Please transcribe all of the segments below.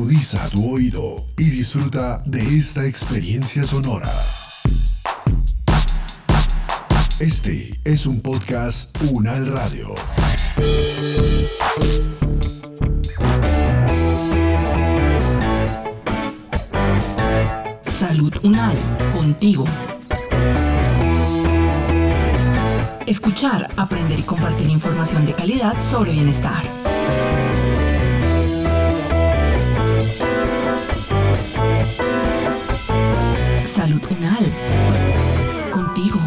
Agudiza tu oído y disfruta de esta experiencia sonora. Este es un podcast Unal Radio. Salud Unal, contigo. Escuchar, aprender y compartir información de calidad sobre bienestar. Contigo.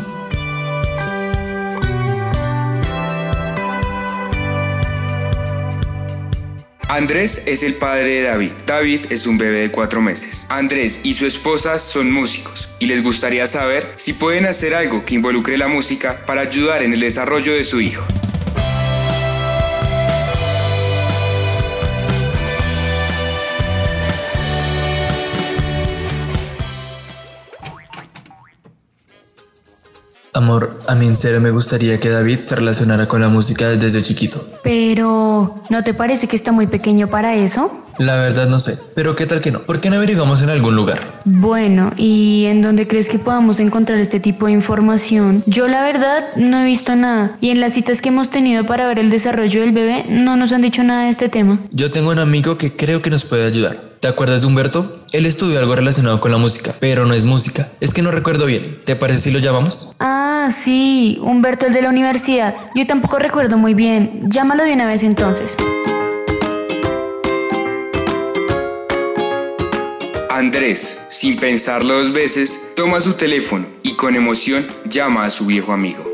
Andrés es el padre de David. David es un bebé de cuatro meses. Andrés y su esposa son músicos y les gustaría saber si pueden hacer algo que involucre la música para ayudar en el desarrollo de su hijo. A mí en serio me gustaría que David se relacionara con la música desde chiquito. Pero, ¿no te parece que está muy pequeño para eso? La verdad no sé, pero ¿qué tal que no? ¿Por qué no averiguamos en algún lugar? Bueno, ¿y en dónde crees que podamos encontrar este tipo de información? Yo la verdad no he visto nada y en las citas que hemos tenido para ver el desarrollo del bebé no nos han dicho nada de este tema. Yo tengo un amigo que creo que nos puede ayudar. ¿Te acuerdas de Humberto? Él estudió algo relacionado con la música, pero no es música. Es que no recuerdo bien. ¿Te parece si lo llamamos? Ah, sí, Humberto el de la universidad. Yo tampoco recuerdo muy bien. Llámalo de una vez entonces. Andrés, sin pensarlo dos veces, toma su teléfono y con emoción llama a su viejo amigo.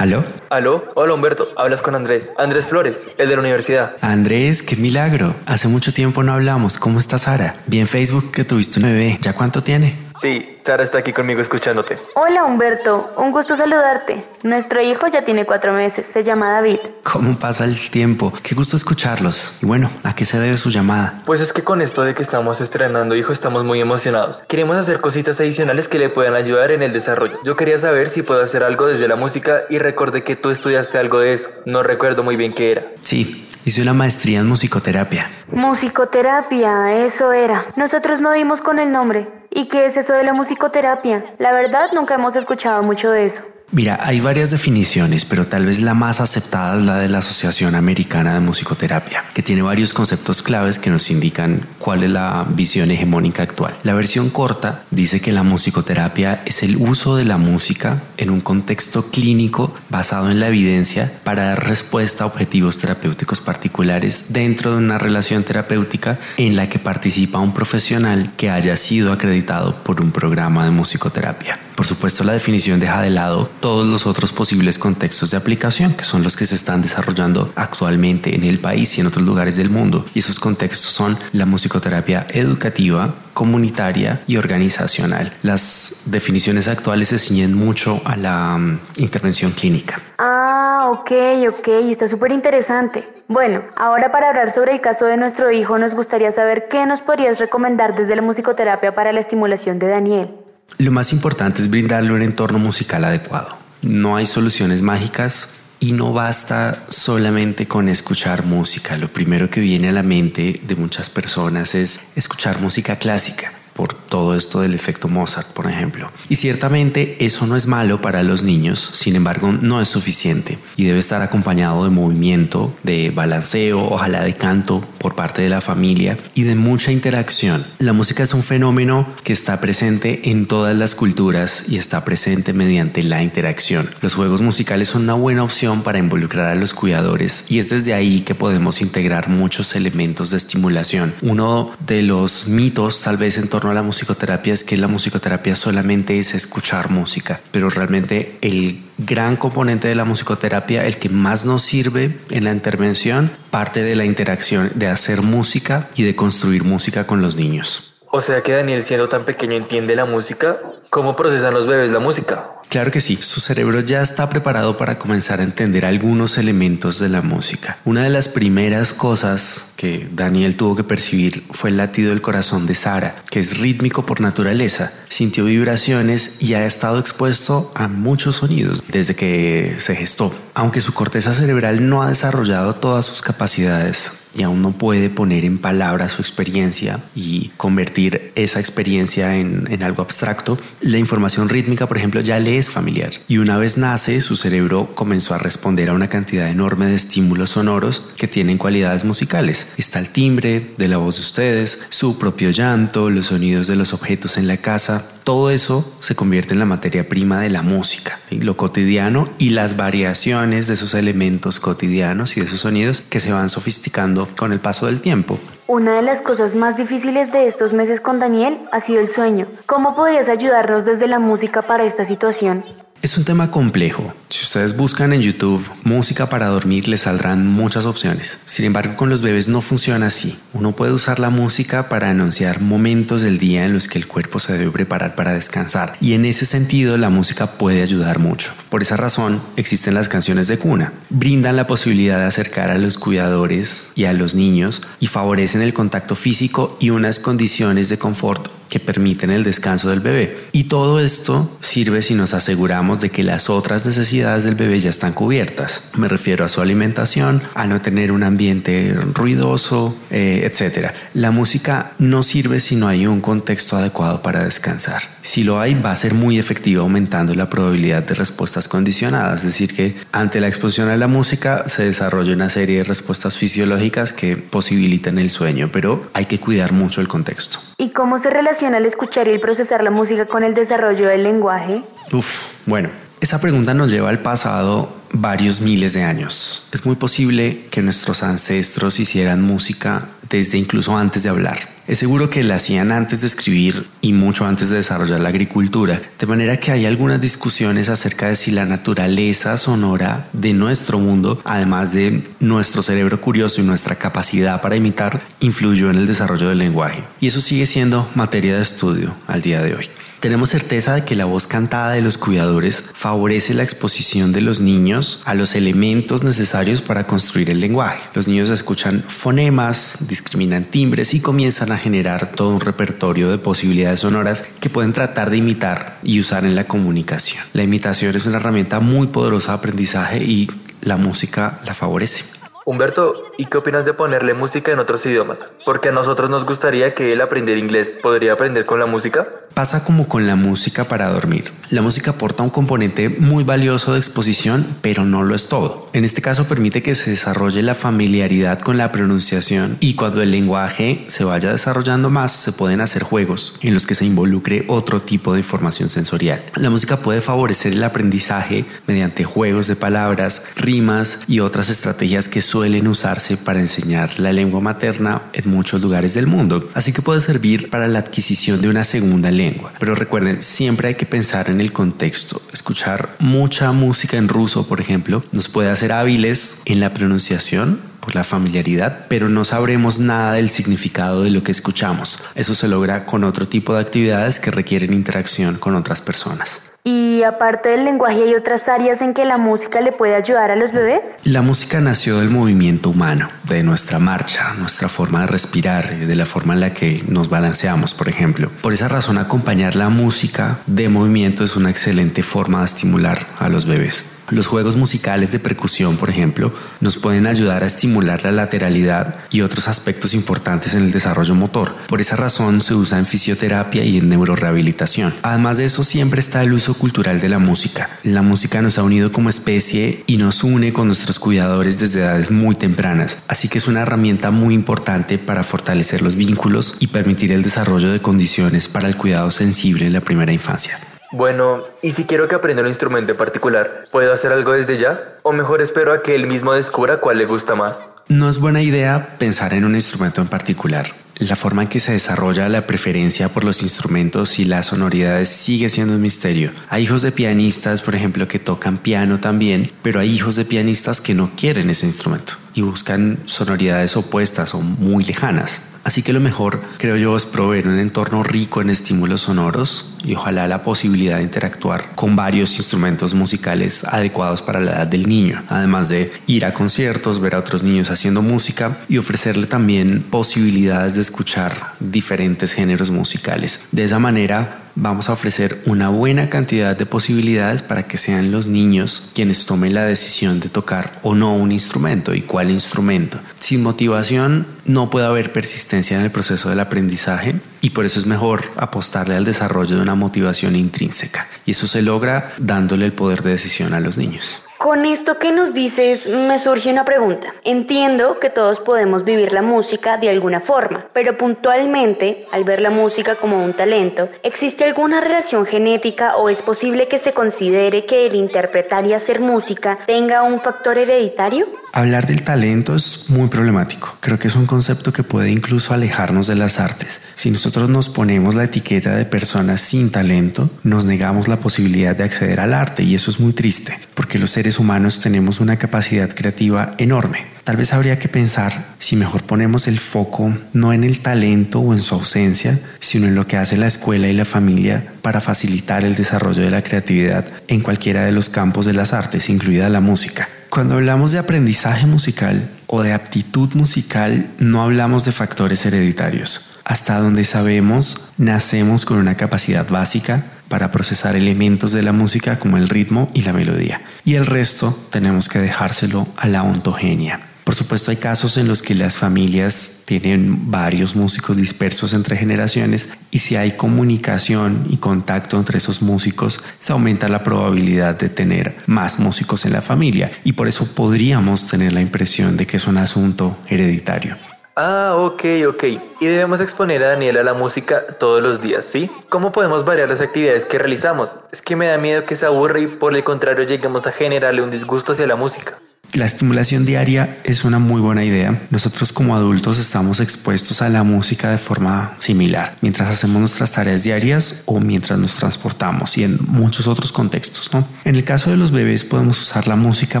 ¿Aló? Aló, hola Humberto, hablas con Andrés. Andrés Flores, el de la universidad. Andrés, qué milagro. Hace mucho tiempo no hablamos. ¿Cómo está Sara? Vi en Facebook que tuviste un bebé. ¿Ya cuánto tiene? Sí, Sara está aquí conmigo escuchándote. Hola Humberto, un gusto saludarte. Nuestro hijo ya tiene cuatro meses, se llama David. ¿Cómo pasa el tiempo? Qué gusto escucharlos. Y bueno, ¿a qué se debe su llamada? Pues es que con esto de que estamos estrenando hijo estamos muy emocionados. Queremos hacer cositas adicionales que le puedan ayudar en el desarrollo. Yo quería saber si puedo hacer algo desde la música y recordé que tú estudiaste algo de eso. No recuerdo muy bien qué era. Sí, hice una maestría en musicoterapia. Musicoterapia, eso era. Nosotros no dimos con el nombre. ¿Y qué es eso de la musicoterapia? La verdad, nunca hemos escuchado mucho de eso. Mira, hay varias definiciones, pero tal vez la más aceptada es la de la Asociación Americana de Musicoterapia, que tiene varios conceptos claves que nos indican cuál es la visión hegemónica actual. La versión corta dice que la musicoterapia es el uso de la música en un contexto clínico basado en la evidencia para dar respuesta a objetivos terapéuticos particulares dentro de una relación terapéutica en la que participa un profesional que haya sido acreditado por un programa de musicoterapia. Por supuesto, la definición deja de lado todos los otros posibles contextos de aplicación, que son los que se están desarrollando actualmente en el país y en otros lugares del mundo. Y esos contextos son la musicoterapia educativa, comunitaria y organizacional. Las definiciones actuales se ciñen mucho a la um, intervención clínica. Ah, ok, ok, está súper interesante. Bueno, ahora para hablar sobre el caso de nuestro hijo, nos gustaría saber qué nos podrías recomendar desde la musicoterapia para la estimulación de Daniel. Lo más importante es brindarle un entorno musical adecuado. No hay soluciones mágicas y no basta solamente con escuchar música. Lo primero que viene a la mente de muchas personas es escuchar música clásica por todo esto del efecto Mozart, por ejemplo. Y ciertamente eso no es malo para los niños, sin embargo no es suficiente y debe estar acompañado de movimiento, de balanceo, ojalá de canto por parte de la familia y de mucha interacción. La música es un fenómeno que está presente en todas las culturas y está presente mediante la interacción. Los juegos musicales son una buena opción para involucrar a los cuidadores y es desde ahí que podemos integrar muchos elementos de estimulación. Uno de los mitos tal vez en torno a la musicoterapia es que la musicoterapia solamente es escuchar música, pero realmente el gran componente de la musicoterapia, el que más nos sirve en la intervención, parte de la interacción de hacer música y de construir música con los niños. O sea que Daniel siendo tan pequeño entiende la música. ¿Cómo procesan los bebés la música? Claro que sí, su cerebro ya está preparado para comenzar a entender algunos elementos de la música. Una de las primeras cosas que Daniel tuvo que percibir fue el latido del corazón de Sara, que es rítmico por naturaleza. Sintió vibraciones y ha estado expuesto a muchos sonidos desde que se gestó. Aunque su corteza cerebral no ha desarrollado todas sus capacidades, y aún no puede poner en palabras su experiencia y convertir esa experiencia en, en, algo abstracto, la información rítmica, por ejemplo, ya le es familiar. Y una vez nace, su cerebro comenzó a responder a una cantidad enorme de estímulos sonoros que tienen cualidades musicales. Está el timbre de la voz de ustedes, su propio llanto, los sonidos de los objetos en la casa, todo eso se convierte en la materia prima de la música, lo cotidiano y las variaciones de esos elementos cotidianos y de esos sonidos que se van sofisticando con el paso del tiempo. Una de las cosas más difíciles de estos meses con Daniel ha sido el sueño. ¿Cómo podrías ayudarnos desde la música para esta situación? Es un tema complejo. Si ustedes buscan en YouTube música para dormir, les saldrán muchas opciones. Sin embargo, con los bebés no funciona así. Uno puede usar la música para anunciar momentos del día en los que el cuerpo se debe preparar para descansar. Y en ese sentido, la música puede ayudar mucho. Por esa razón, existen las canciones de cuna. Brindan la posibilidad de acercar a los cuidadores y a los niños y favorecen el contacto físico y unas condiciones de confort que permiten el descanso del bebé. Y todo esto sirve si nos aseguramos de que las otras necesidades del bebé ya están cubiertas. Me refiero a su alimentación, a no tener un ambiente ruidoso, eh, etc. La música no sirve si no hay un contexto adecuado para descansar. Si lo hay, va a ser muy efectivo aumentando la probabilidad de respuestas condicionadas, es decir, que ante la exposición a la música se desarrolla una serie de respuestas fisiológicas que posibilitan el sueño, pero hay que cuidar mucho el contexto. ¿Y cómo se relaciona el escuchar y el procesar la música con el desarrollo del lenguaje? Uf, bueno, esa pregunta nos lleva al pasado varios miles de años. Es muy posible que nuestros ancestros hicieran música desde incluso antes de hablar. Es seguro que la hacían antes de escribir y mucho antes de desarrollar la agricultura, de manera que hay algunas discusiones acerca de si la naturaleza sonora de nuestro mundo, además de nuestro cerebro curioso y nuestra capacidad para imitar, influyó en el desarrollo del lenguaje. Y eso sigue siendo materia de estudio al día de hoy. Tenemos certeza de que la voz cantada de los cuidadores favorece la exposición de los niños a los elementos necesarios para construir el lenguaje. Los niños escuchan fonemas, discriminan timbres y comienzan a generar todo un repertorio de posibilidades sonoras que pueden tratar de imitar y usar en la comunicación. La imitación es una herramienta muy poderosa de aprendizaje y la música la favorece. Humberto, ¿y qué opinas de ponerle música en otros idiomas? Porque a nosotros nos gustaría que él aprendiera inglés. ¿Podría aprender con la música? Pasa como con la música para dormir. La música aporta un componente muy valioso de exposición, pero no lo es todo. En este caso permite que se desarrolle la familiaridad con la pronunciación y cuando el lenguaje se vaya desarrollando más, se pueden hacer juegos en los que se involucre otro tipo de información sensorial. La música puede favorecer el aprendizaje mediante juegos de palabras, rimas y otras estrategias que suelen usarse para enseñar la lengua materna en muchos lugares del mundo, así que puede servir para la adquisición de una segunda lengua. Pero recuerden, siempre hay que pensar en el contexto. Escuchar mucha música en ruso, por ejemplo, nos puede hacer hábiles en la pronunciación por la familiaridad, pero no sabremos nada del significado de lo que escuchamos. Eso se logra con otro tipo de actividades que requieren interacción con otras personas. Y aparte del lenguaje, ¿hay otras áreas en que la música le puede ayudar a los bebés? La música nació del movimiento humano, de nuestra marcha, nuestra forma de respirar, de la forma en la que nos balanceamos, por ejemplo. Por esa razón, acompañar la música de movimiento es una excelente forma de estimular a los bebés. Los juegos musicales de percusión, por ejemplo, nos pueden ayudar a estimular la lateralidad y otros aspectos importantes en el desarrollo motor. Por esa razón se usa en fisioterapia y en neurorehabilitación. Además de eso, siempre está el uso cultural de la música. La música nos ha unido como especie y nos une con nuestros cuidadores desde edades muy tempranas, así que es una herramienta muy importante para fortalecer los vínculos y permitir el desarrollo de condiciones para el cuidado sensible en la primera infancia. Bueno, ¿y si quiero que aprenda un instrumento en particular, puedo hacer algo desde ya? ¿O mejor espero a que él mismo descubra cuál le gusta más? No es buena idea pensar en un instrumento en particular. La forma en que se desarrolla la preferencia por los instrumentos y las sonoridades sigue siendo un misterio. Hay hijos de pianistas, por ejemplo, que tocan piano también, pero hay hijos de pianistas que no quieren ese instrumento y buscan sonoridades opuestas o muy lejanas. Así que lo mejor, creo yo, es proveer un entorno rico en estímulos sonoros y ojalá la posibilidad de interactuar con varios instrumentos musicales adecuados para la edad del niño, además de ir a conciertos, ver a otros niños haciendo música y ofrecerle también posibilidades de escuchar diferentes géneros musicales. De esa manera vamos a ofrecer una buena cantidad de posibilidades para que sean los niños quienes tomen la decisión de tocar o no un instrumento y cuál instrumento. Sin motivación no puede haber persistencia en el proceso del aprendizaje y por eso es mejor apostarle al desarrollo de una motivación intrínseca y eso se logra dándole el poder de decisión a los niños. Con esto que nos dices me surge una pregunta. Entiendo que todos podemos vivir la música de alguna forma, pero puntualmente, al ver la música como un talento, ¿existe alguna relación genética o es posible que se considere que el interpretar y hacer música tenga un factor hereditario? Hablar del talento es muy problemático. Creo que es un concepto que puede incluso alejarnos de las artes. Si nosotros nos ponemos la etiqueta de personas sin talento, nos negamos la posibilidad de acceder al arte y eso es muy triste, porque los seres humanos tenemos una capacidad creativa enorme. Tal vez habría que pensar si mejor ponemos el foco no en el talento o en su ausencia, sino en lo que hace la escuela y la familia para facilitar el desarrollo de la creatividad en cualquiera de los campos de las artes, incluida la música. Cuando hablamos de aprendizaje musical o de aptitud musical, no hablamos de factores hereditarios. Hasta donde sabemos, nacemos con una capacidad básica para procesar elementos de la música como el ritmo y la melodía. Y el resto tenemos que dejárselo a la ontogenia. Por supuesto hay casos en los que las familias tienen varios músicos dispersos entre generaciones y si hay comunicación y contacto entre esos músicos se aumenta la probabilidad de tener más músicos en la familia y por eso podríamos tener la impresión de que es un asunto hereditario. Ah, ok, ok. Y debemos exponer a Daniel a la música todos los días, ¿sí? ¿Cómo podemos variar las actividades que realizamos? Es que me da miedo que se aburre y por el contrario lleguemos a generarle un disgusto hacia la música. La estimulación diaria es una muy buena idea. Nosotros como adultos estamos expuestos a la música de forma similar mientras hacemos nuestras tareas diarias o mientras nos transportamos y en muchos otros contextos. En el caso de los bebés podemos usar la música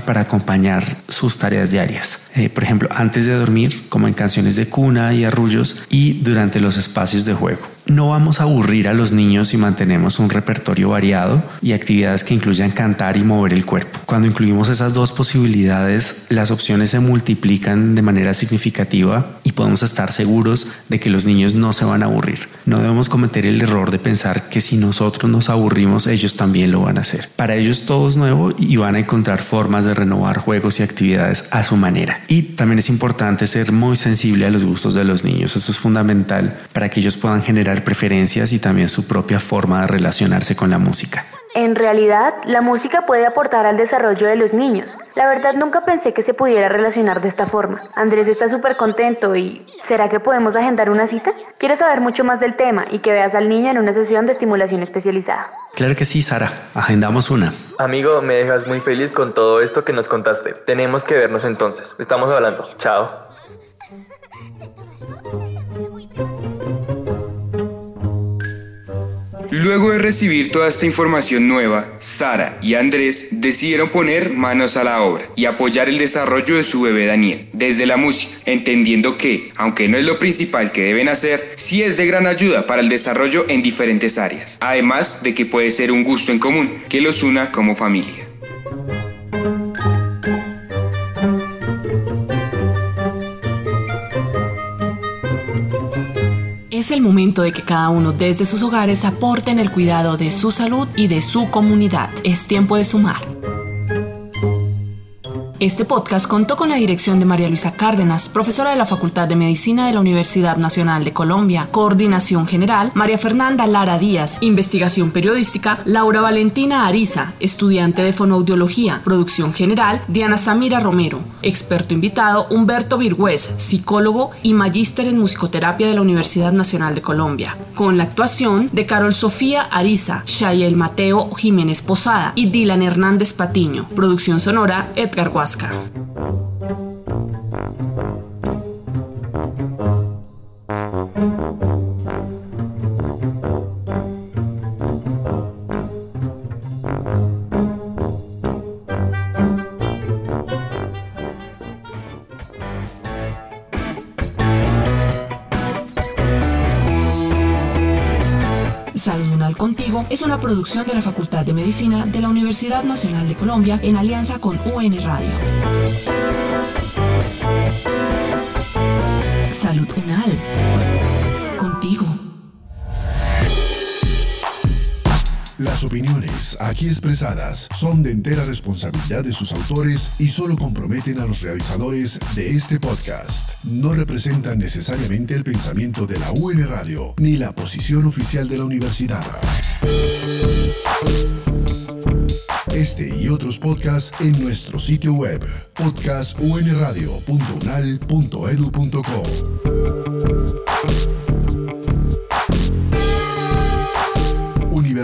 para acompañar sus tareas diarias. Eh, por ejemplo, antes de dormir, como en canciones de cuna y arrullos y durante los espacios de juego. No vamos a aburrir a los niños si mantenemos un repertorio variado y actividades que incluyan cantar y mover el cuerpo. Cuando incluimos esas dos posibilidades, las opciones se multiplican de manera significativa y podemos estar seguros de que los niños no se van a aburrir. No debemos cometer el error de pensar que si nosotros nos aburrimos, ellos también lo van a hacer. Para ellos todo es nuevo y van a encontrar formas de renovar juegos y actividades a su manera. Y también es importante ser muy sensible a los gustos de los niños. Eso es fundamental para que ellos puedan generar preferencias y también su propia forma de relacionarse con la música. En realidad, la música puede aportar al desarrollo de los niños. La verdad nunca pensé que se pudiera relacionar de esta forma. Andrés está súper contento y ¿será que podemos agendar una cita? Quiero saber mucho más del tema y que veas al niño en una sesión de estimulación especializada. Claro que sí, Sara. Agendamos una. Amigo, me dejas muy feliz con todo esto que nos contaste. Tenemos que vernos entonces. Estamos hablando. Chao. Luego de recibir toda esta información nueva, Sara y Andrés decidieron poner manos a la obra y apoyar el desarrollo de su bebé Daniel desde la música, entendiendo que, aunque no es lo principal que deben hacer, sí es de gran ayuda para el desarrollo en diferentes áreas, además de que puede ser un gusto en común que los una como familia. Es el momento de que cada uno desde sus hogares aporte en el cuidado de su salud y de su comunidad. Es tiempo de sumar. Este podcast contó con la dirección de María Luisa Cárdenas, profesora de la Facultad de Medicina de la Universidad Nacional de Colombia, coordinación general, María Fernanda Lara Díaz, investigación periodística, Laura Valentina Ariza, estudiante de fonoaudiología, producción general, Diana Samira Romero, experto invitado, Humberto Virgüez, psicólogo y magíster en musicoterapia de la Universidad Nacional de Colombia, con la actuación de Carol Sofía Ariza, Shayel Mateo Jiménez Posada y Dylan Hernández Patiño, producción sonora, Edgar Guas. Es una producción de la Facultad de Medicina de la Universidad Nacional de Colombia en alianza con UN Radio. Salud Unal. Contigo. Las opiniones aquí expresadas son de entera responsabilidad de sus autores y solo comprometen a los realizadores de este podcast. No representan necesariamente el pensamiento de la UN Radio ni la posición oficial de la universidad. Este y otros podcasts en nuestro sitio web podcastunradio.unal.edu.co.